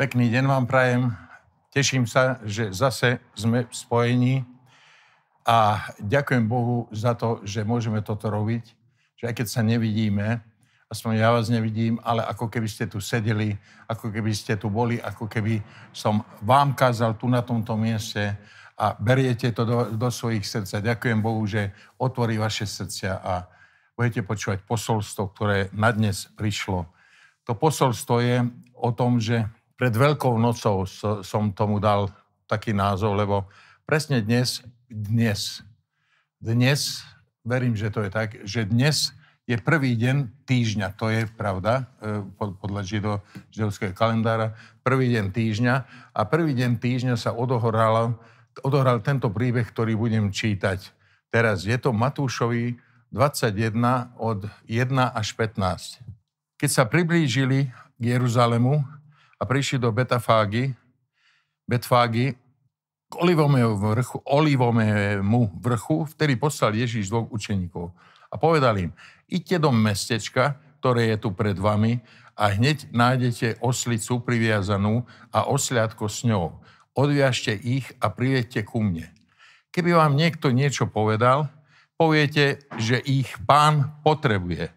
Pekný deň vám prajem. Teším sa, že zase sme v spojení a ďakujem Bohu za to, že môžeme toto robiť. Že aj keď sa nevidíme, aspoň ja vás nevidím, ale ako keby ste tu sedeli, ako keby ste tu boli, ako keby som vám kázal tu na tomto mieste a beriete to do, do svojich srdca. Ďakujem Bohu, že otvorí vaše srdcia a budete počúvať posolstvo, ktoré na dnes prišlo. To posolstvo je o tom, že pred Veľkou nocou som tomu dal taký názov, lebo presne dnes, dnes, dnes, verím, že to je tak, že dnes je prvý deň týždňa, to je pravda, e, podľa žido, židovského kalendára, prvý deň týždňa a prvý deň týždňa sa odohral, odohral tento príbeh, ktorý budem čítať. Teraz je to Matúšovi 21 od 1 až 15. Keď sa priblížili k Jeruzalemu, a prišli do Betafágy, Betfágy, k Olivomému vrchu, Olivomému vrchu, vtedy poslal Ježíš dvoch učeníkov. A povedal im, idte do mestečka, ktoré je tu pred vami a hneď nájdete oslicu priviazanú a osliadko s ňou. Odviažte ich a priviete ku mne. Keby vám niekto niečo povedal, poviete, že ich pán potrebuje,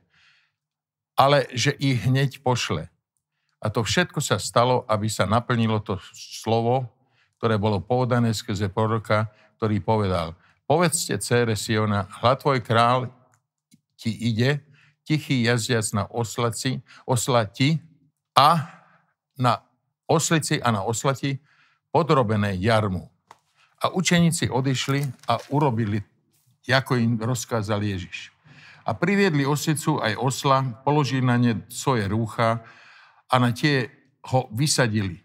ale že ich hneď pošle. A to všetko sa stalo, aby sa naplnilo to slovo, ktoré bolo povedané skrze proroka, ktorý povedal, povedzte cére Siona, hľad tvoj král ti ide, tichý jazdiac na oslaci, oslati a na oslici a na oslati podrobené jarmu. A učeníci odišli a urobili, ako im rozkázal Ježiš. A priviedli oslicu aj osla, položili na ne svoje rúcha a na tie ho vysadili.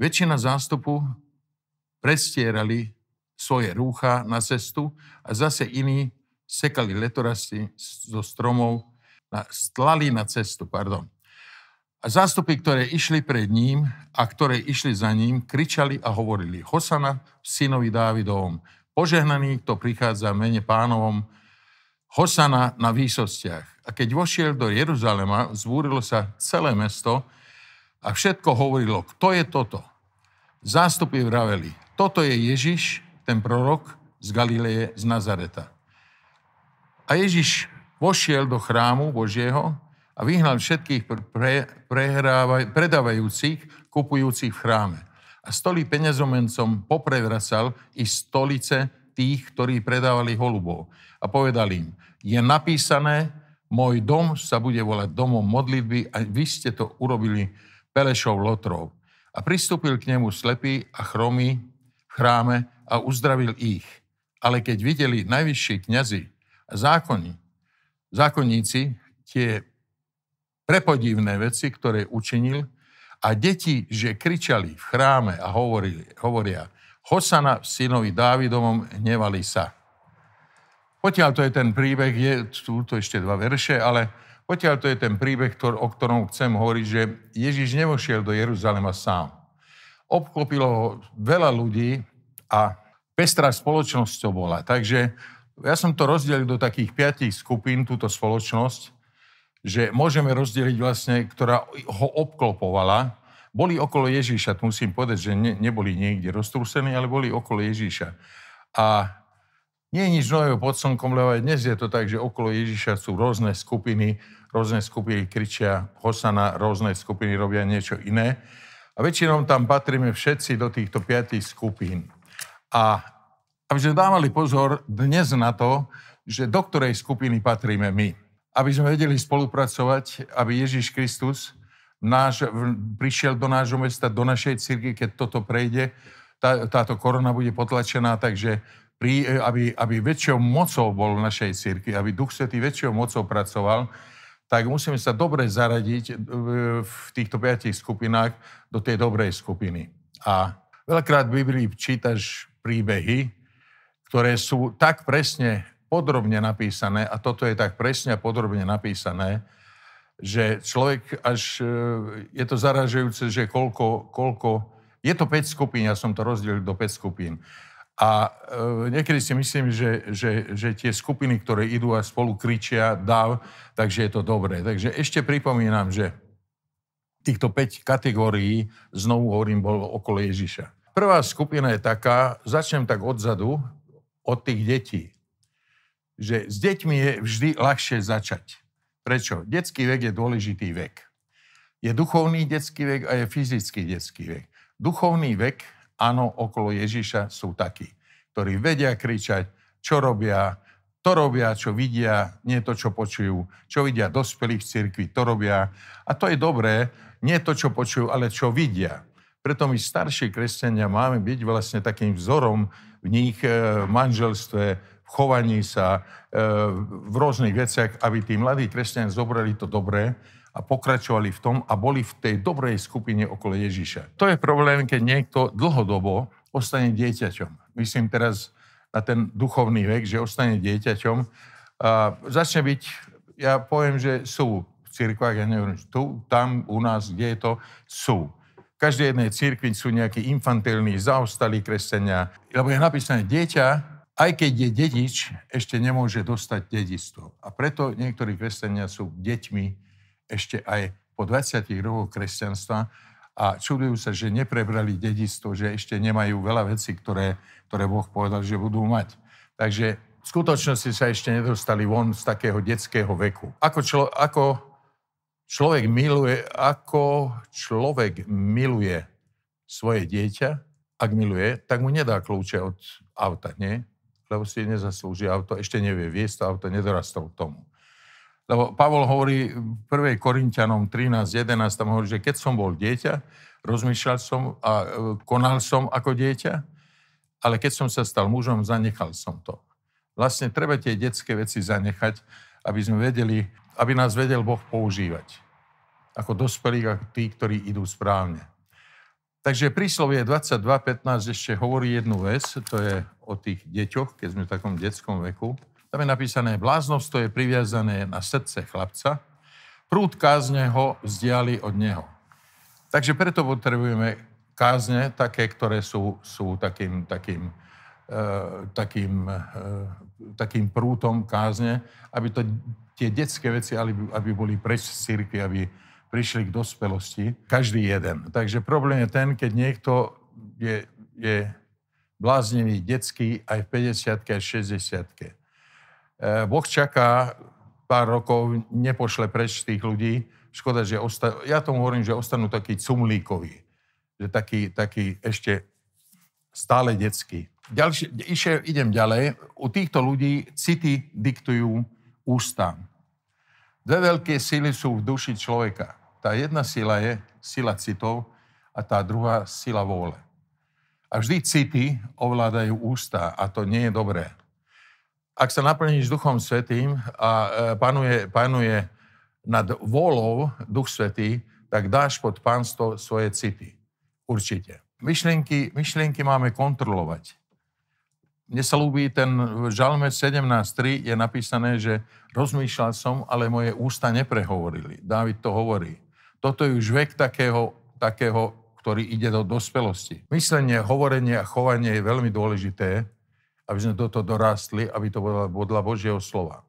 Väčšina zástupu prestierali svoje rúcha na cestu a zase iní sekali letorasty zo stromov, na, stlali na cestu, pardon. A zástupy, ktoré išli pred ním a ktoré išli za ním, kričali a hovorili Hosana, synovi Dávidovom, požehnaný, kto prichádza v mene pánovom, Hosana na výsostiach. A keď vošiel do Jeruzalema, zbúrilo sa celé mesto a všetko hovorilo, kto je toto? Zástupy vraveli, toto je Ježiš, ten prorok z Galileje, z Nazareta. A Ježiš vošiel do chrámu Božieho a vyhnal všetkých pre, predávajúcich, kupujúcich v chráme. A stoly peňazomencom poprevracal i stolice tých, ktorí predávali holubov. A povedal im, je napísané, môj dom sa bude volať domom modlitby a vy ste to urobili Pelešov lotrov. A pristúpil k nemu slepý a chromý v chráme a uzdravil ich. Ale keď videli najvyšší kňazi a zákonni, zákonníci tie prepodivné veci, ktoré učinil, a deti, že kričali v chráme a hovorili, hovoria, Hosana synovi Dávidovom hnevali sa. Potiaľ to je ten príbeh, je tu to ešte dva verše, ale potiaľ to je ten príbeh, ktor, o ktorom chcem hovoriť, že Ježiš nevošiel do Jeruzalema sám. Obklopilo ho veľa ľudí a pestrá spoločnosť to bola. Takže ja som to rozdelil do takých piatich skupín, túto spoločnosť, že môžeme rozdeliť vlastne, ktorá ho obklopovala. Boli okolo Ježíša, musím povedať, že ne, neboli niekde roztrúsení, ale boli okolo Ježíša. A nie je nič nového pod slnkom, lebo aj dnes je to tak, že okolo Ježiša sú rôzne skupiny, rôzne skupiny kričia Hosana, rôzne skupiny robia niečo iné. A väčšinou tam patríme všetci do týchto piatých skupín. A aby sme dávali pozor dnes na to, že do ktorej skupiny patríme my. Aby sme vedeli spolupracovať, aby Ježiš Kristus náš, prišiel do nášho mesta, do našej cirky, keď toto prejde, tá, táto korona bude potlačená, takže pri, e, aby, aby väčšou mocou bol v našej cirkvi, aby Duch Svetý väčšou mocou pracoval, tak musíme sa dobre zaradiť e, v týchto piatich skupinách do tej dobrej skupiny. A veľakrát v Biblii čítaš príbehy, ktoré sú tak presne podrobne napísané, a toto je tak presne a podrobne napísané, že človek až, e, je to zaražujúce, že koľko, koľko, je to 5 skupín, ja som to rozdelil do 5 skupín. A e, niekedy si myslím, že, že, že tie skupiny, ktoré idú a spolu kričia dáv, takže je to dobré. Takže ešte pripomínam, že týchto 5 kategórií, znovu hovorím, bol okolo Ježiša. Prvá skupina je taká, začnem tak odzadu, od tých detí, že s deťmi je vždy ľahšie začať. Prečo? Detský vek je dôležitý vek. Je duchovný detský vek a je fyzický detský vek. Duchovný vek, áno, okolo Ježiša sú takí, ktorí vedia kričať, čo robia, to robia, čo vidia, nie to, čo počujú. Čo vidia dospelí v cirkvi, to robia. A to je dobré, nie to, čo počujú, ale čo vidia. Preto my starší kresťania máme byť vlastne takým vzorom v nich e, v manželstve, v chovaní sa, e, v rôznych veciach, aby tí mladí kresťania zobrali to dobré a pokračovali v tom a boli v tej dobrej skupine okolo Ježíša. To je problém, keď niekto dlhodobo ostane dieťaťom. Myslím teraz na ten duchovný vek, že ostane dieťaťom. A začne byť, ja poviem, že sú v cirkvách, ja neviem, tu, tam, u nás, kde je to, sú každej jednej církvi sú nejakí infantilní, zaostalí kresťania. Lebo je napísané, dieťa, aj keď je dedič, ešte nemôže dostať dedistvo. A preto niektorí kresťania sú deťmi ešte aj po 20 rokoch kresťanstva a čudujú sa, že neprebrali dedistvo, že ešte nemajú veľa vecí, ktoré, ktoré Boh povedal, že budú mať. Takže v skutočnosti sa ešte nedostali von z takého detského veku. Ako, člo, ako človek miluje, ako človek miluje svoje dieťa, ak miluje, tak mu nedá kľúče od auta, nie? Lebo si nezaslúži auto, ešte nevie viesť to auto, nedorastol k tomu. Lebo Pavol hovorí v 1. Korintianom 13.11, tam hovorí, že keď som bol dieťa, rozmýšľal som a e, konal som ako dieťa, ale keď som sa stal mužom, zanechal som to. Vlastne treba tie detské veci zanechať, aby sme vedeli, aby nás vedel Boh používať. Ako dospelých, ako tí, ktorí idú správne. Takže príslovie 22.15 ešte hovorí jednu vec, to je o tých deťoch, keď sme v takom detskom veku. Tam je napísané, bláznostvo je priviazané na srdce chlapca, prúd kázne ho vzdiali od neho. Takže preto potrebujeme kázne, také, ktoré sú, sú takým, takým, uh, takým, uh, takým prútom kázne, aby to tie detské veci, aby, aby boli preč z cirkvi, aby prišli k dospelosti, každý jeden. Takže problém je ten, keď niekto je, je bláznivý detský aj v 50 a 60 e, Boh čaká pár rokov, nepošle preč tých ľudí. Škoda, že osta- ja tomu hovorím, že ostanú takí cumlíkoví. Že taký, taký ešte stále detský. Ďalšie, idem ďalej. U týchto ľudí city diktujú ústám. Dve veľké síly sú v duši človeka. Tá jedna sila je sila citov a tá druhá sila vôle. A vždy city ovládajú ústa a to nie je dobré. Ak sa naplníš Duchom Svetým a e, panuje, panuje nad vôľou Duch Svetý, tak dáš pod pánstvo svoje city. Určite. Myšlienky, myšlienky máme kontrolovať. Mne sa ľúbi ten v Žalme 17.3 je napísané, že rozmýšľal som, ale moje ústa neprehovorili. Dávid to hovorí. Toto je už vek takého, takého ktorý ide do dospelosti. Myslenie, hovorenie a chovanie je veľmi dôležité, aby sme toto dorástli, aby to bola podľa Božieho slova.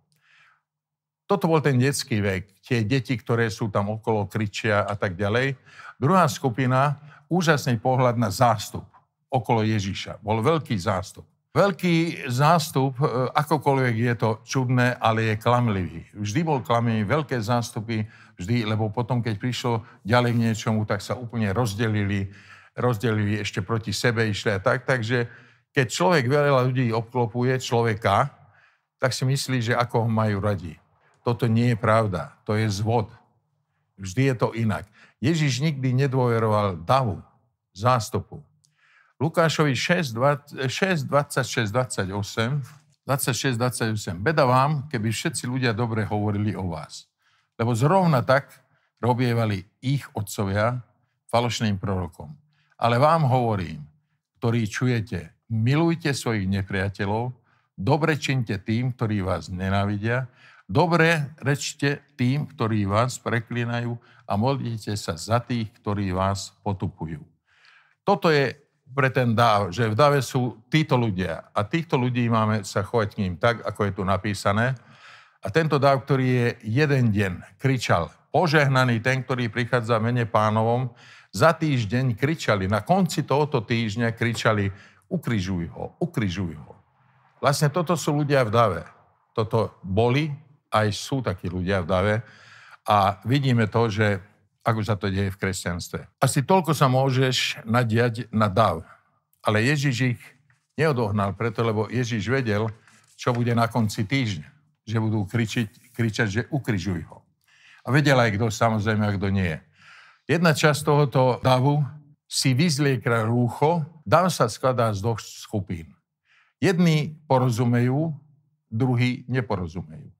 Toto bol ten detský vek. Tie deti, ktoré sú tam okolo, kričia a tak ďalej. Druhá skupina, úžasný pohľad na zástup okolo Ježiša. Bol veľký zástup. Veľký zástup, e, akokoľvek je to čudné, ale je klamlivý. Vždy bol klamlivý, veľké zástupy, vždy, lebo potom, keď prišlo ďalej k niečomu, tak sa úplne rozdelili, rozdelili ešte proti sebe, išli a tak. Takže keď človek veľa ľudí obklopuje, človeka, tak si myslí, že ako ho majú radi. Toto nie je pravda, to je zvod. Vždy je to inak. Ježiš nikdy nedôveroval davu, zástupu. Lukášovi 6, 26, 28, 26, 28. Beda vám, keby všetci ľudia dobre hovorili o vás. Lebo zrovna tak robievali ich otcovia falošným prorokom. Ale vám hovorím, ktorí čujete, milujte svojich nepriateľov, dobre činte tým, ktorí vás nenávidia, dobre rečte tým, ktorí vás preklinajú a modlite sa za tých, ktorí vás potupujú. Toto je pre ten dáv, že v dáve sú títo ľudia a týchto ľudí máme sa chovať k ním tak, ako je tu napísané. A tento dáv, ktorý je jeden deň kričal požehnaný ten, ktorý prichádza v mene pánovom, za týždeň kričali, na konci tohoto týždňa kričali, ukrižuj ho, ukrižuj ho. Vlastne toto sú ľudia v dave. Toto boli, aj sú takí ľudia v dave. A vidíme to, že ako sa to deje v kresťanstve. Asi toľko sa môžeš nadiať na dav. Ale Ježiš ich neodohnal preto, lebo Ježiš vedel, čo bude na konci týždňa. Že budú kričiť, kričať, že ukrižuj ho. A vedel aj kto samozrejme a kto nie. Jedna časť tohoto davu si vyzliekra rúcho, dav sa skladá z dvoch skupín. Jedni porozumejú, druhí neporozumejú.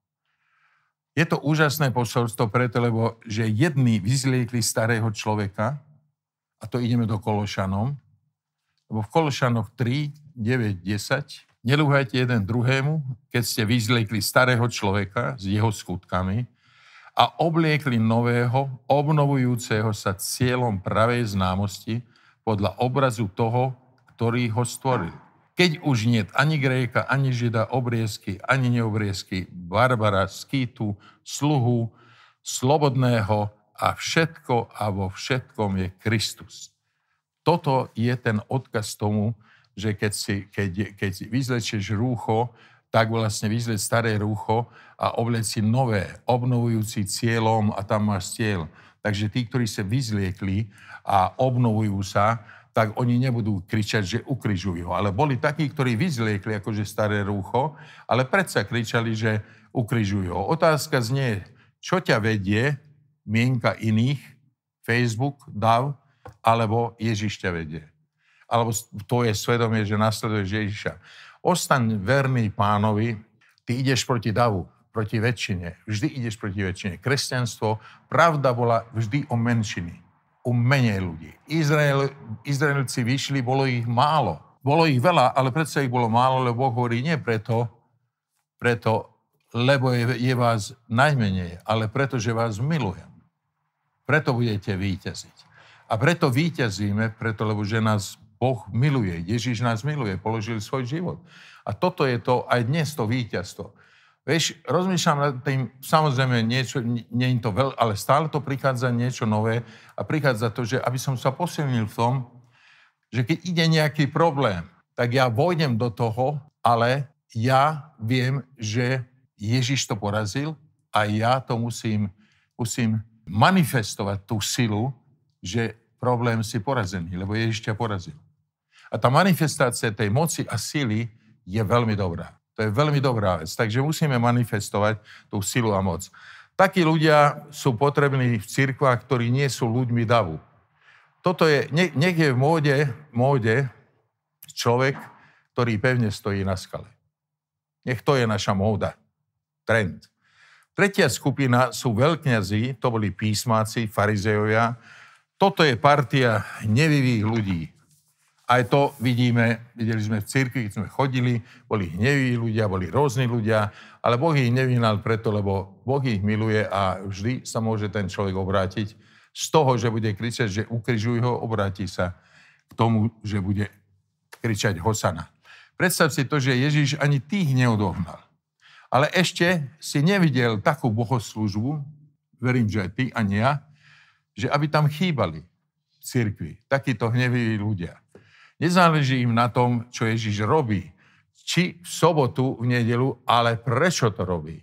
Je to úžasné posolstvo preto, lebo že jedni vyzliekli starého človeka, a to ideme do Kološanom, lebo v Kološanoch 3, 9, 10, nelúhajte jeden druhému, keď ste vyzliekli starého človeka s jeho skutkami a obliekli nového, obnovujúceho sa cieľom pravej známosti podľa obrazu toho, ktorý ho stvoril keď už nie ani Gréka, ani Žida, obriezky, ani neobriezky, Barbara, Skýtu, sluhu, slobodného a všetko a vo všetkom je Kristus. Toto je ten odkaz tomu, že keď, si, keď, keď vyzlečieš rúcho, tak vlastne vyzleč staré rúcho a oblec si nové, obnovujúci cieľom a tam máš cieľ. Takže tí, ktorí sa vyzliekli a obnovujú sa, tak oni nebudú kričať, že ukrižujú ho. Ale boli takí, ktorí vyzliekli akože staré rúcho, ale predsa kričali, že ukrižujú ho. Otázka znie, čo ťa vedie, mienka iných, Facebook, DAV, alebo Ježiš ťa vedie. Alebo to je svedomie, že nasleduješ Ježiša. Ostaň verný pánovi, ty ideš proti davu, proti väčšine. Vždy ideš proti väčšine. Kresťanstvo, pravda bola vždy o menšiny u menej ľudí. Izrael, Izraelci vyšli, bolo ich málo. Bolo ich veľa, ale predsa ich bolo málo, lebo Boh hovorí nie preto, preto lebo je, je vás najmenej, ale preto, že vás milujem. Preto budete výťaziť. A preto výťazíme, preto, lebo že nás Boh miluje. Ježiš nás miluje, položil svoj život. A toto je to, aj dnes to víťazstvo. Vieš, rozmýšľam nad tým, samozrejme, niečo, nie je to veľ, ale stále to prichádza niečo nové a prichádza to, že aby som sa posilnil v tom, že keď ide nejaký problém, tak ja vojdem do toho, ale ja viem, že Ježiš to porazil a ja to musím, musím manifestovať tú silu, že problém si porazený, lebo Ježiš ťa porazil. A tá manifestácia tej moci a sily je veľmi dobrá. To je veľmi dobrá vec. Takže musíme manifestovať tú silu a moc. Takí ľudia sú potrební v cirkvách, ktorí nie sú ľuďmi davu. Toto je, nech je v móde, móde človek, ktorý pevne stojí na skale. Nech to je naša móda, trend. Tretia skupina sú veľkňazi, to boli písmáci, farizejovia. Toto je partia nevivých ľudí, aj to vidíme, videli sme v cirkvi, keď sme chodili, boli hneví ľudia, boli rôzni ľudia, ale Boh ich nevinal preto, lebo Boh ich miluje a vždy sa môže ten človek obrátiť z toho, že bude kričať, že ukrižuj ho, obráti sa k tomu, že bude kričať Hosana. Predstav si to, že Ježiš ani tých neodohnal. Ale ešte si nevidel takú bohoslužbu, verím, že aj ty ani ja, že aby tam chýbali v cirkvi takíto hneviví ľudia. Nezáleží im na tom, čo Ježiš robí. Či v sobotu, v nedelu, ale prečo to robí.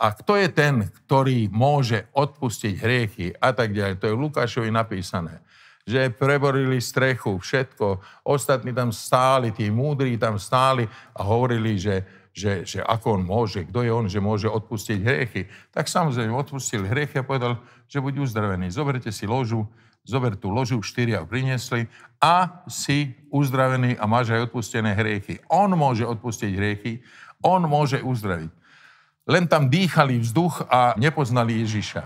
A kto je ten, ktorý môže odpustiť hriechy a tak ďalej. To je v Lukášovi napísané. Že preborili strechu, všetko. Ostatní tam stáli, tí múdri tam stáli a hovorili, že, že, že ako on môže, kto je on, že môže odpustiť hriechy. Tak samozrejme odpustil hriechy a povedal, že buď uzdravený. Zoberte si ložu, zober tú ložu, štyria priniesli a si uzdravený a máš aj odpustené hriechy. On môže odpustiť hriechy, on môže uzdraviť. Len tam dýchali vzduch a nepoznali Ježiša.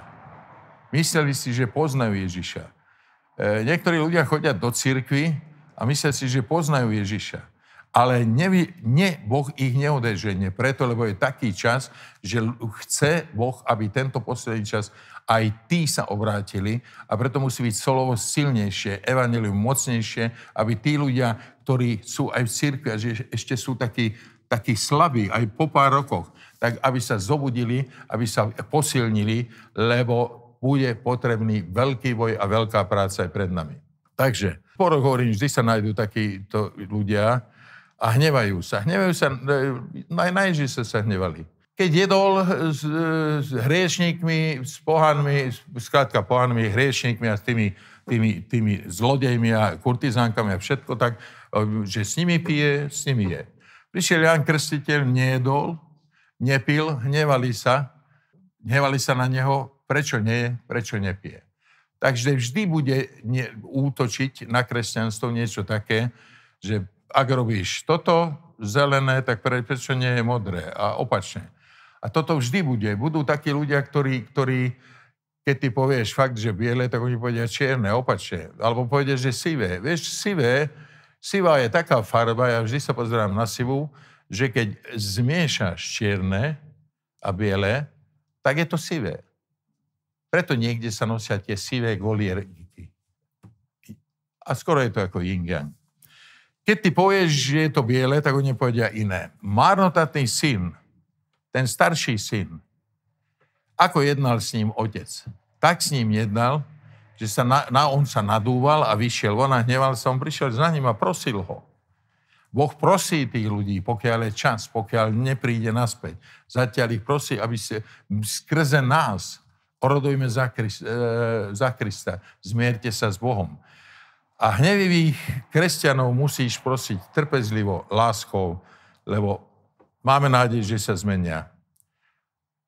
Mysleli si, že poznajú Ježiša. E, niektorí ľudia chodia do cirkvy a myslia si, že poznajú Ježiša. Ale nevy, ne, Boh ich neodeženie preto, lebo je taký čas, že chce Boh, aby tento posledný čas aj tí sa obrátili a preto musí byť slovo silnejšie, evanelium mocnejšie, aby tí ľudia, ktorí sú aj v cirkvi a že ešte sú takí, takí slabí aj po pár rokoch, tak aby sa zobudili, aby sa posilnili, lebo bude potrebný veľký boj a veľká práca aj pred nami. Takže, po rok hovorím, vždy sa nájdú takíto ľudia a hnevajú sa. Hnevajú sa, aj na Ježiša sa hnevali. Keď jedol s, s hriešníkmi, s pohanmi, skrátka pohanmi, hriešníkmi a s tými, tými, tými zlodejmi a kurtizánkami a všetko, tak že s nimi pije, s nimi je. Prišiel Jan Krstiteľ, nejedol, nepil, hnevali sa, hnevali sa na neho, prečo nie, prečo nepije. Takže vždy bude nie, útočiť na kresťanstvo niečo také, že ak robíš toto zelené, tak prečo nie je modré a opačne. A toto vždy bude. Budú takí ľudia, ktorí, ktorí keď ty povieš fakt, že biele, tak oni povedia čierne, opačne. Alebo povedia, že sivé. Vieš, sivé Sivá je taká farba, ja vždy sa pozerám na sivú, že keď zmiešaš čierne a biele, tak je to sivé. Preto niekde sa nosia tie sivé golierky. A skoro je to ako yin yang. Keď ty povieš, že je to biele, tak oni povedia iné. Marnotatný syn, ten starší syn, ako jednal s ním otec, tak s ním jednal že sa na, na, on sa nadúval a vyšiel von a hneval sa, on prišiel za ním a prosil ho. Boh prosí tých ľudí, pokiaľ je čas, pokiaľ nepríde naspäť. Zatiaľ ich prosí, aby ste skrze nás orodujme za, Krist, e, za Krista, zmierte sa s Bohom. A hnevivých kresťanov musíš prosiť trpezlivo, láskou, lebo máme nádej, že sa zmenia.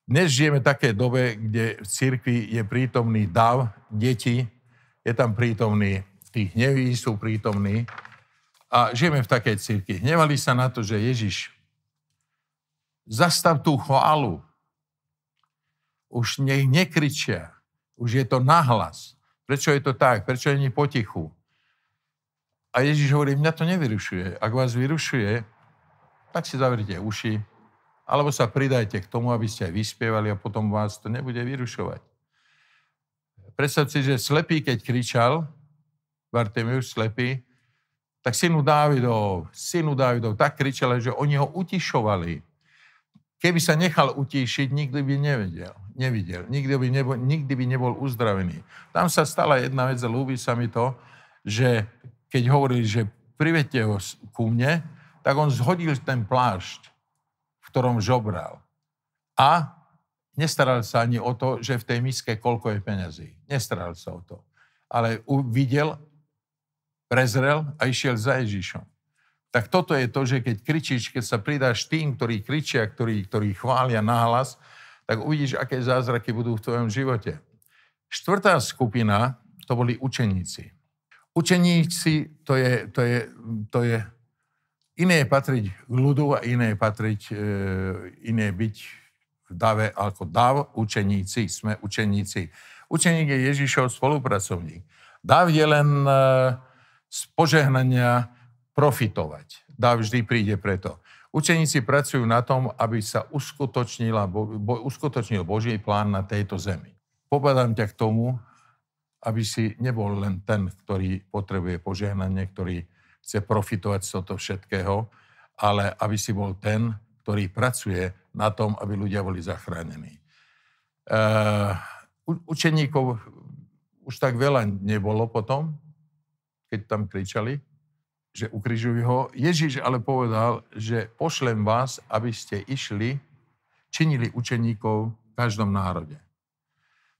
Dnes žijeme v dobe, kde v cirkvi je prítomný dav detí, je tam prítomný, tí hneví sú prítomní a žijeme v takej cirkvi. Hnevali sa na to, že Ježiš zastav tú chválu. Už nech nekričia. Už je to nahlas. Prečo je to tak? Prečo je nie potichu? A Ježiš hovorí, mňa to nevyrušuje. Ak vás vyrušuje, tak si zavrite uši, alebo sa pridajte k tomu, aby ste aj vyspievali a potom vás to nebude vyrušovať. Predstav si, že slepý, keď kričal, Bartemius slepý, tak synu Dávidov, synu Dávidov, tak kričal, že oni ho utišovali. Keby sa nechal utíšiť, nikdy by nevedel, nevidel. Nikdy by, nebol, nikdy by nebol uzdravený. Tam sa stala jedna vec, ľúbi sa mi to, že keď hovorili, že privedte ho ku mne, tak on zhodil ten plášť ktorom žobral. A nestaral sa ani o to, že v tej miske koľko je peňazí. Nestaral sa o to. Ale videl, prezrel a išiel za Ježišom. Tak toto je to, že keď kričíš, keď sa pridáš tým, ktorí kričia, ktorí, ktorí chvália náhlas, tak uvidíš, aké zázraky budú v tvojom živote. Štvrtá skupina, to boli učeníci. Učeníci, to je, to je, to je Iné je patriť k ľudu a iné je patriť, e, iné byť v dave ako dav, učeníci, sme učeníci. Učeník je Ježišov spolupracovník. Dav je len e, z požehnania profitovať. Dav vždy príde preto. Učeníci pracujú na tom, aby sa bo, uskutočnil Boží plán na tejto zemi. Popadám ťa k tomu, aby si nebol len ten, ktorý potrebuje požehnanie, ktorý chce profitovať z toho všetkého, ale aby si bol ten, ktorý pracuje na tom, aby ľudia boli zachránení. Uh, učeníkov už tak veľa nebolo potom, keď tam kričali, že ukrižujú ho. Ježiš ale povedal, že pošlem vás, aby ste išli, činili učeníkov v každom národe.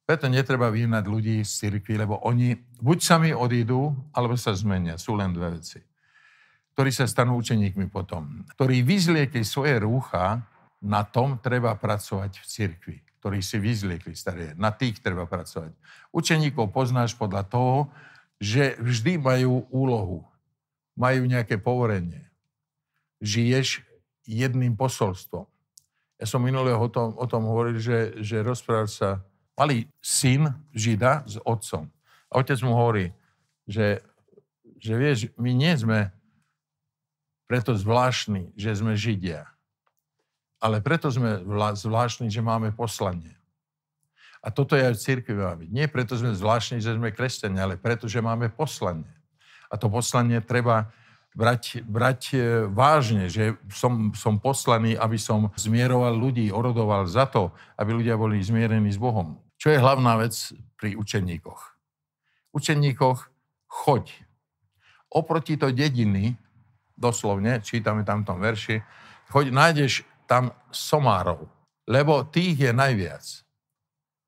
Preto netreba vyhnať ľudí z cirkvi, lebo oni buď sami odídu, alebo sa zmenia. Sú len dve veci ktorí sa stanú učeníkmi potom, ktorí vyzliekli svoje rúcha, na tom treba pracovať v cirkvi, ktorí si vyzliekli staré. Na tých treba pracovať. Učeníkov poznáš podľa toho, že vždy majú úlohu, majú nejaké povorenie. Žiješ jedným posolstvom. Ja som minulé o tom, o tom hovoril, že, že rozprával sa malý syn žida s otcom. A otec mu hovorí, že, že vieš, my nie sme preto zvláštny, že sme Židia. Ale preto sme zvláštni, že máme poslanie. A toto je aj v církvi máme. Nie preto sme zvláštni, že sme kresťania, ale preto, že máme poslanie. A to poslanie treba brať, brať e, vážne, že som, som poslaný, aby som zmieroval ľudí, orodoval za to, aby ľudia boli zmierení s Bohom. Čo je hlavná vec pri učeníkoch? Učeníkoch choď. Oproti to dediny, doslovne, čítame tam v tom verši, choď, nájdeš tam somárov, lebo tých je najviac.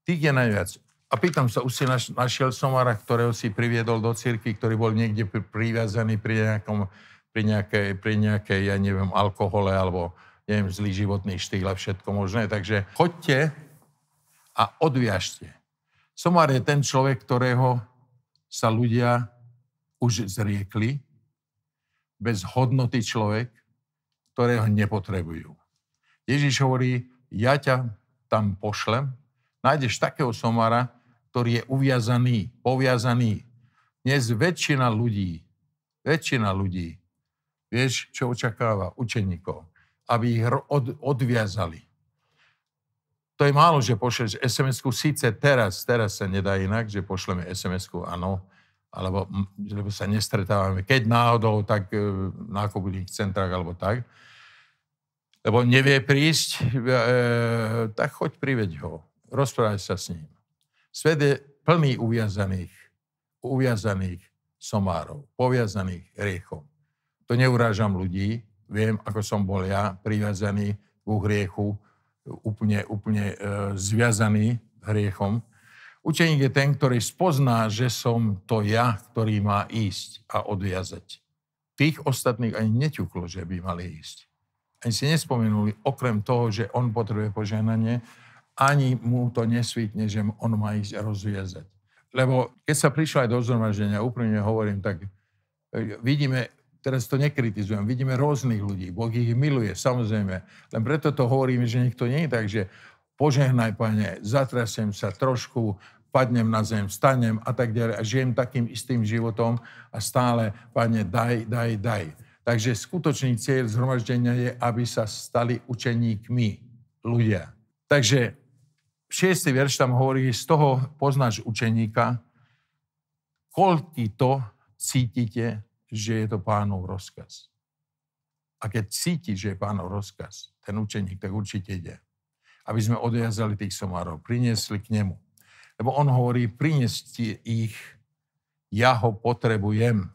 Tých je najviac. A pýtam sa, už si našiel somára, ktorého si priviedol do cirkvi, ktorý bol niekde priviazaný pri nejakom, pri nejakej, pri nejakej, ja neviem, alkohole alebo neviem, zlý životný štýl a všetko možné. Takže choďte a odviažte. Somár je ten človek, ktorého sa ľudia už zriekli, bez hodnoty človek, ktorého nepotrebujú. Ježiš hovorí, ja ťa tam pošlem, nájdeš takého somára, ktorý je uviazaný, poviazaný. Dnes väčšina ľudí, väčšina ľudí, vieš, čo očakáva učeníkov, aby ich od, odviazali. To je málo, že pošleš SMS-ku, síce teraz, teraz sa nedá inak, že pošleme SMS-ku, áno, alebo lebo sa nestretávame. Keď náhodou, tak e, v nákupných centrách alebo tak, lebo nevie prísť, e, tak choď priveď ho, rozprávaj sa s ním. Svet je plný uviazaných, uviazaných somárov, poviazaných hriechom. To neurážam ľudí, viem, ako som bol ja, priviazaný k hriechu, úplne, úplne e, zviazaný hriechom. Učeník je ten, ktorý spozná, že som to ja, ktorý má ísť a odviazať. Tých ostatných ani neťuklo, že by mali ísť. Ani si nespomenuli, okrem toho, že on potrebuje požehnanie, ani mu to nesvítne, že on má ísť rozviazať. Lebo keď sa prišlo aj do zhromaždenia, úprimne hovorím, tak e, vidíme, teraz to nekritizujem, vidíme rôznych ľudí, Boh ich miluje, samozrejme. Len preto to hovoríme, že niekto nie je tak, že požehnaj, pane, zatrasiem sa trošku, padnem na zem, stanem a tak ďalej a žijem takým istým životom a stále, pane, daj, daj, daj. Takže skutočný cieľ zhromaždenia je, aby sa stali učeníkmi ľudia. Takže šiestý verš tam hovorí, z toho poznáš učeníka, koľky to cítite, že je to pánov rozkaz. A keď cíti, že je pánov rozkaz, ten učeník, tak určite ide. Aby sme odjazali tých somárov, priniesli k nemu. Lebo on hovorí, prinieste ich, ja ho potrebujem.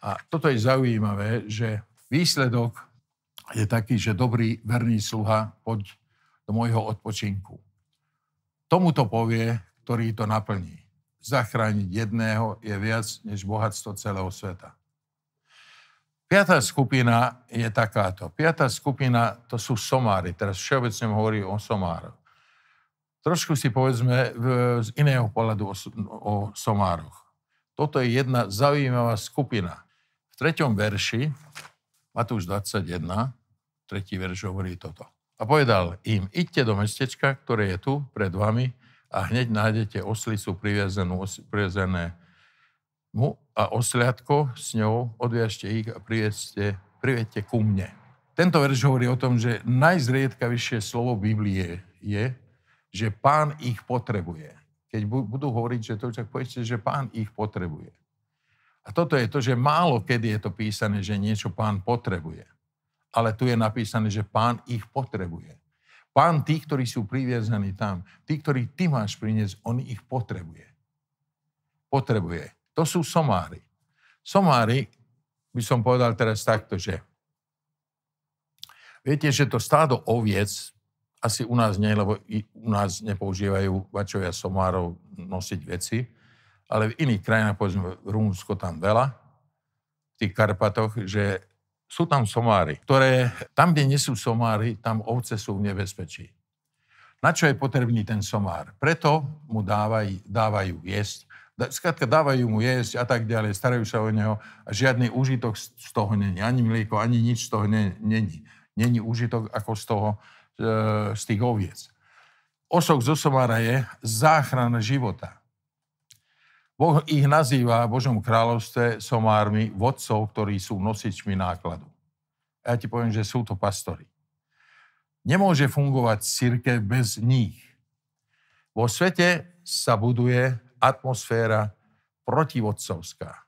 A toto je zaujímavé, že výsledok je taký, že dobrý, verný sluha, poď do môjho odpočinku tomuto povie, ktorý to naplní. Zachrániť jedného je viac než bohatstvo celého sveta. Piatá skupina je takáto. Piatá skupina to sú somári. Teraz všeobecne hovorí o somároch. Trošku si povedzme z iného pohľadu o, o somároch. Toto je jedna zaujímavá skupina. V treťom verši, Matúš 21, tretí verš hovorí toto. A povedal im, idte do mestečka, ktoré je tu pred vami a hneď nájdete oslicu priviazanú, priviazané mu a osliadko s ňou, odviažte ich a priviedzte, priviedzte ku mne. Tento verš hovorí o tom, že najzriedkavejšie slovo Biblie je, že pán ich potrebuje. Keď budú hovoriť, že to tak povedzte, že pán ich potrebuje. A toto je to, že málo kedy je to písané, že niečo pán potrebuje ale tu je napísané, že pán ich potrebuje. Pán tých, ktorí sú priviazaní tam, tí, ktorí ty máš priniesť, on ich potrebuje. Potrebuje. To sú somári. Somári, by som povedal teraz takto, že viete, že to stádo oviec, asi u nás nie, lebo i u nás nepoužívajú vačovia somárov nosiť veci, ale v iných krajinách, povedzme v Rumúnsko tam veľa, v tých Karpatoch, že sú tam somári, ktoré, tam, kde nie sú somári, tam ovce sú v nebezpečí. Na čo je potrebný ten somár? Preto mu dávaj, dávajú jesť, skrátka dávajú mu jesť a tak ďalej, starajú sa o neho a žiadny úžitok z toho není. Ani mlieko, ani nič z toho není. Není úžitok ako z toho, e, z tých oviec. Osok zo somára je záchrana života. Boh ich nazýva v Božom kráľovstve somármi vodcov, ktorí sú nosičmi nákladu. Ja ti poviem, že sú to pastori. Nemôže fungovať církev bez nich. Vo svete sa buduje atmosféra protivodcovská.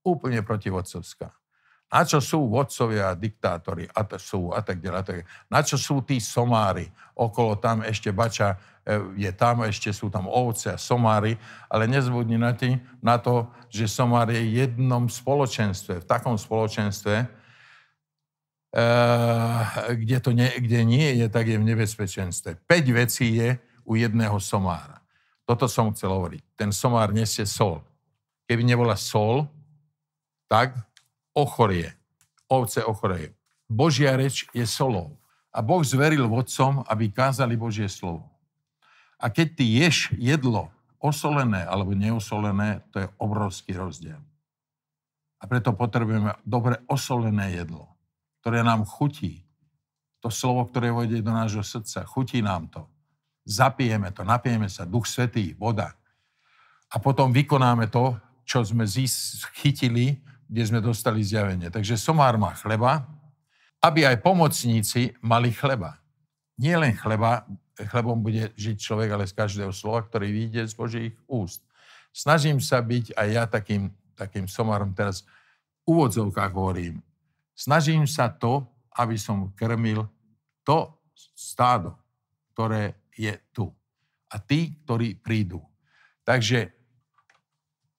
Úplne protivodcovská. Na čo sú vodcovia, diktátori, a to sú, a tak ďalej. A tak. Na čo sú tí somári? Okolo tam ešte bača e, je tam, ešte sú tam ovce a somári, ale nezbudni na, tý, na to, že somár je v jednom spoločenstve, v takom spoločenstve, e, kde, to nie, kde nie je, tak je v nebezpečenstve. 5 vecí je u jedného somára. Toto som chcel hovoriť. Ten somár nesie sol. Keby nebola sol, tak ochorie. Ovce ochorie. Božia reč je solou. A Boh zveril vodcom, aby kázali Božie slovo. A keď ty ješ jedlo osolené alebo neosolené, to je obrovský rozdiel. A preto potrebujeme dobre osolené jedlo, ktoré nám chutí. To slovo, ktoré vojde do nášho srdca, chutí nám to. Zapijeme to, napijeme sa, duch svetý, voda. A potom vykonáme to, čo sme chytili kde sme dostali zjavenie. Takže somár má chleba, aby aj pomocníci mali chleba. Nie len chleba, chlebom bude žiť človek, ale z každého slova, ktorý vyjde z Božích úst. Snažím sa byť aj ja takým, takým somárom teraz v úvodzovkách hovorím. Snažím sa to, aby som krmil to stádo, ktoré je tu. A tí, ktorí prídu. Takže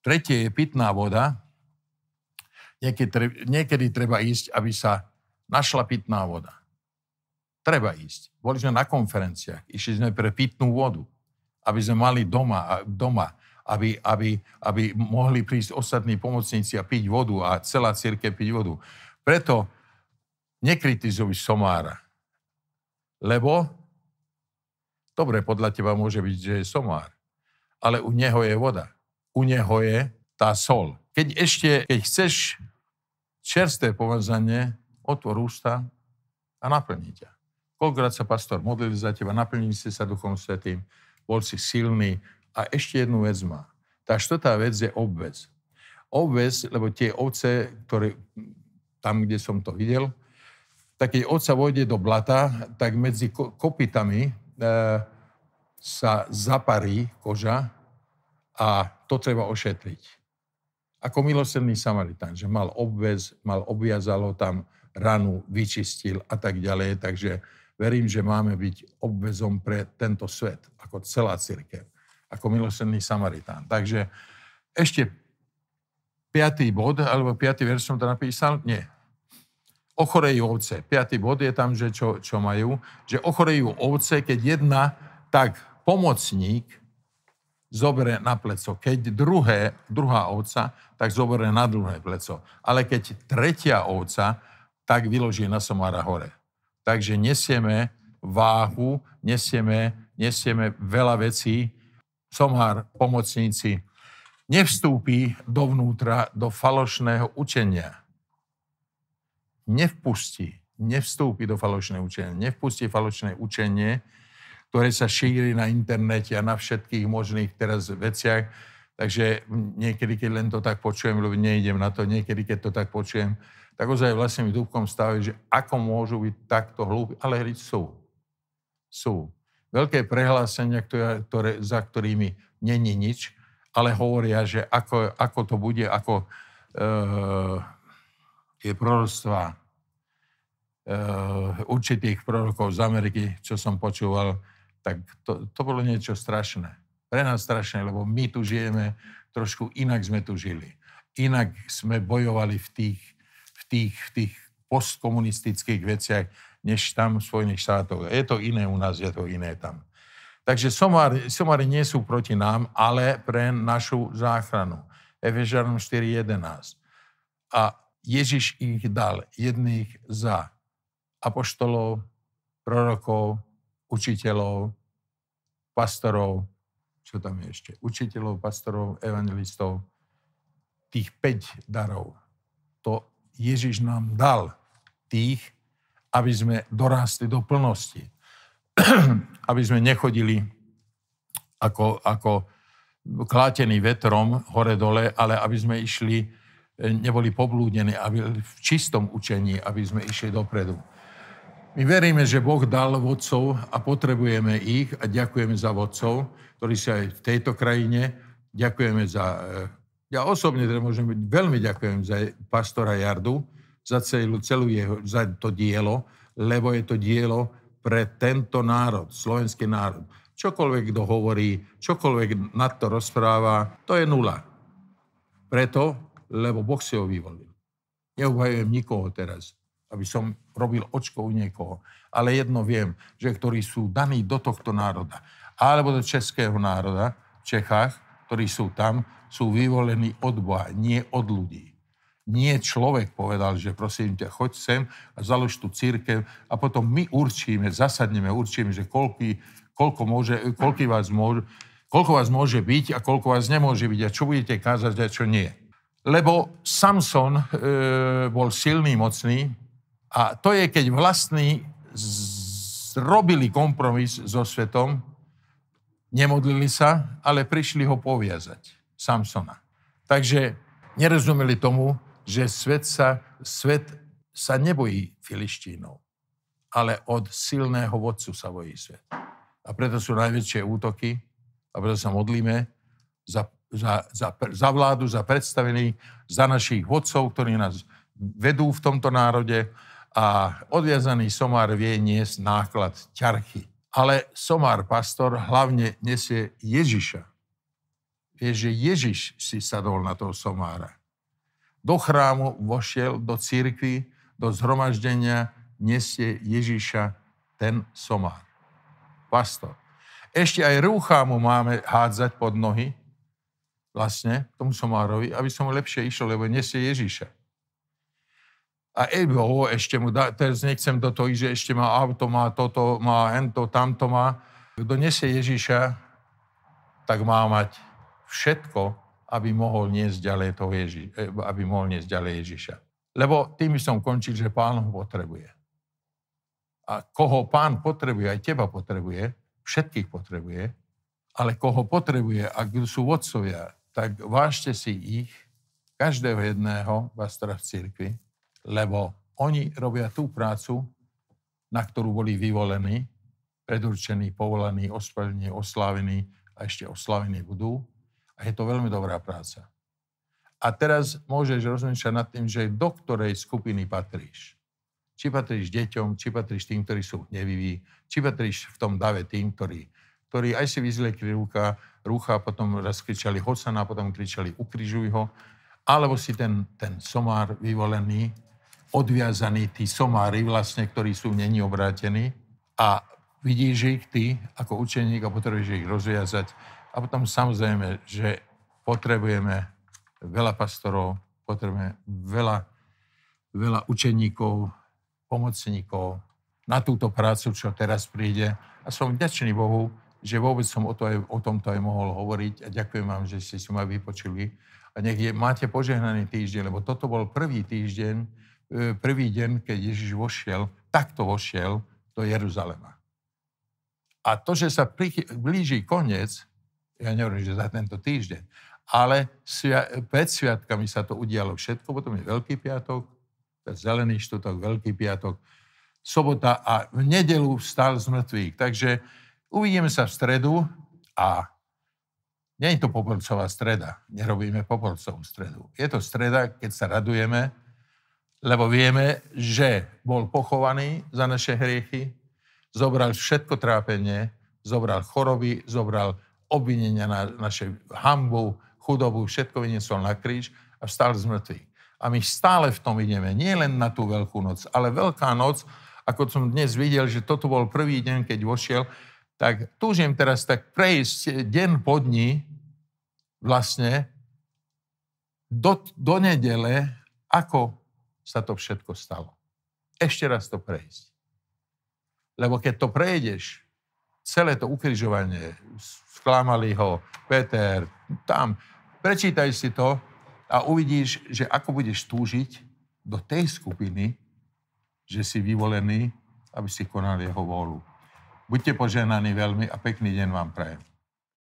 tretie je pitná voda, Niekedy, niekedy treba ísť, aby sa našla pitná voda. Treba ísť. Boli sme na konferenciách, išli sme pre pitnú vodu, aby sme mali doma, doma aby, aby, aby mohli prísť ostatní pomocníci a piť vodu a celá církev piť vodu. Preto nekritizuj somára, lebo dobre, podľa teba môže byť, že je somár, ale u neho je voda. U neho je tá sol. Keď ešte, keď chceš čerstvé pomazanie, otvor ústa a naplní ťa. Koľkokrát sa pastor modlil za teba, naplnili ste sa Duchom Svetým, bol si silný. A ešte jednu vec má. Tá štvrtá vec je obvez. Obvez, lebo tie ovce, ktoré tam, kde som to videl, tak keď ovca vojde do blata, tak medzi kopitami e, sa zaparí koža a to treba ošetriť ako milosrdný Samaritán, že mal obvez, mal obviazalo tam ranu, vyčistil a tak ďalej. Takže verím, že máme byť obvezom pre tento svet, ako celá církev, ako milosrdný Samaritán. Takže ešte piatý bod, alebo piatý verš som to napísal? Nie. Ochorejú ovce. Piatý bod je tam, že čo, čo majú, že ochorejú ovce, keď jedna, tak pomocník zoberie na pleco. Keď druhé, druhá ovca, tak zoberie na druhé pleco. Ale keď tretia ovca, tak vyloží na somára hore. Takže nesieme váhu, nesieme, nesieme veľa vecí. Somár, pomocníci, nevstúpi dovnútra do falošného učenia. Nevpustí, nevstúpi do falošného učenia. Nevpustí falošné učenie, ktoré sa šíri na internete a na všetkých možných teraz veciach. Takže niekedy, keď len to tak počujem, lebo neidem na to, niekedy, keď to tak počujem, tak ozaj vlastne mi dúbkom staví, že ako môžu byť takto hlúpi, ale hriť sú. Sú. Veľké prehlásenia, ktoré, ktoré, za ktorými není nič, ale hovoria, že ako, ako to bude, ako uh, je proroctva uh, určitých prorokov z Ameriky, čo som počúval, tak to, to bolo niečo strašné. Pre nás strašné, lebo my tu žijeme, trošku inak sme tu žili. Inak sme bojovali v tých, v tých, v tých postkomunistických veciach, než tam v Spojených štátoch. Je to iné u nás, je to iné tam. Takže somári, somári nie sú proti nám, ale pre našu záchranu. Efežanom 4.11. A Ježiš ich dal jedných za apoštolov, prorokov, učiteľov, pastorov, čo tam je ešte, učiteľov, pastorov, evangelistov, tých 5 darov. To Ježiš nám dal tých, aby sme dorástli do plnosti. aby sme nechodili ako, ako klátení vetrom hore-dole, ale aby sme išli, neboli poblúdení, aby v čistom učení, aby sme išli dopredu. My veríme, že Boh dal vodcov a potrebujeme ich a ďakujeme za vodcov, ktorí sú aj v tejto krajine. Ďakujeme za... Eh, ja osobne teda môžem byť, veľmi ďakujem za pastora Jardu, za celú, celú jeho, za to dielo, lebo je to dielo pre tento národ, slovenský národ. Čokoľvek kto hovorí, čokoľvek nad to rozpráva, to je nula. Preto, lebo Boh si ho vyvolil. Neobhajujem nikoho teraz, aby som robil očko u niekoho. Ale jedno viem, že ktorí sú daní do tohto národa, alebo do českého národa v Čechách, ktorí sú tam, sú vyvolení od Boha, nie od ľudí. Nie človek povedal, že prosím ťa, choď sem a založ tú církev a potom my určíme, zasadneme, určíme, že koľký, koľko, môže, koľký vás môže, koľko vás môže byť a koľko vás nemôže byť a čo budete kázať a čo nie. Lebo Samson e, bol silný, mocný a to je, keď vlastní zrobili kompromis so svetom, nemodlili sa, ale prišli ho poviazať, Samsona. Takže nerozumeli tomu, že svet sa, svet sa nebojí Filištínov, ale od silného vodcu sa bojí svet. A preto sú najväčšie útoky a preto sa modlíme za, za, za, za vládu, za predstavených, za našich vodcov, ktorí nás vedú v tomto národe a odviazaný somár vie niesť náklad ťarchy. Ale somár pastor hlavne nesie Ježiša. Vie, že Ježiš si sadol na toho somára do chrámu vošiel, do církvy, do zhromaždenia, nesie Ježíša ten somár. Pastor. Ešte aj rúcha mu máme hádzať pod nohy, vlastne, tomu somárovi, aby som lepšie išiel, lebo nesie Ježíša. A Ebo ešte mu dá, teraz nechcem do toho že ešte má auto, má toto, má hento, tamto má. Kto nesie Ježíša, tak má mať všetko, aby mohol niesť ďalej, toho Ježi, e, aby mohol niesť ďalej Ježiša. Lebo tým som končil, že pán ho potrebuje. A koho pán potrebuje, aj teba potrebuje, všetkých potrebuje, ale koho potrebuje, ak sú vodcovia, tak vážte si ich, každého jedného pastora v cirkvi, lebo oni robia tú prácu, na ktorú boli vyvolení, predurčení, povolaní, ospravedlní, oslávení a ešte oslavení budú. A je to veľmi dobrá práca. A teraz môžeš rozmýšľať nad tým, že do ktorej skupiny patríš. Či patríš deťom, či patríš tým, ktorí sú hneviví, či patríš v tom dave tým, ktorí, ktorí aj si vyzliekli ruka, rucha, potom raz kričali Hosana, potom kričali ukrižuj ho, alebo si ten, ten somár vyvolený, odviazaný, tí somári vlastne, ktorí sú není obrátení a vidíš ich ty ako učeník a potrebuješ ich rozviazať a potom samozrejme, že potrebujeme veľa pastorov, potrebujeme veľa, veľa učeníkov, pomocníkov na túto prácu, čo teraz príde. A som vďačný Bohu, že vôbec som o, to aj, o tomto aj mohol hovoriť a ďakujem vám, že ste si ma vypočuli. A nech je, máte požehnaný týždeň, lebo toto bol prvý týždeň, prvý deň, keď Ježiš vošiel, takto vošiel do Jeruzalema. A to, že sa blíži koniec, ja nehovorím, že za tento týždeň, ale pred sviatkami sa to udialo všetko, potom je Veľký piatok, Zelený štutok, Veľký piatok, sobota a v nedelu vstal z mŕtvych. Takže uvidíme sa v stredu a nie je to popolcová streda, nerobíme popolcovú stredu. Je to streda, keď sa radujeme, lebo vieme, že bol pochovaný za naše hriechy, zobral všetko trápenie, zobral choroby, zobral obvinenia na naše hambu, chudobu, všetko vyniesol na kríž a vstal z mŕtvych. A my stále v tom ideme, nie len na tú veľkú noc, ale veľká noc, ako som dnes videl, že toto bol prvý deň, keď vošiel, tak túžim teraz tak prejsť deň po dní vlastne do, do nedele, ako sa to všetko stalo. Ešte raz to prejsť. Lebo keď to prejdeš, celé to ukrižovanie, sklamali ho, Peter, tam. Prečítaj si to a uvidíš, že ako budeš túžiť do tej skupiny, že si vyvolený, aby si konal jeho vôľu. Buďte poženaní veľmi a pekný deň vám prajem.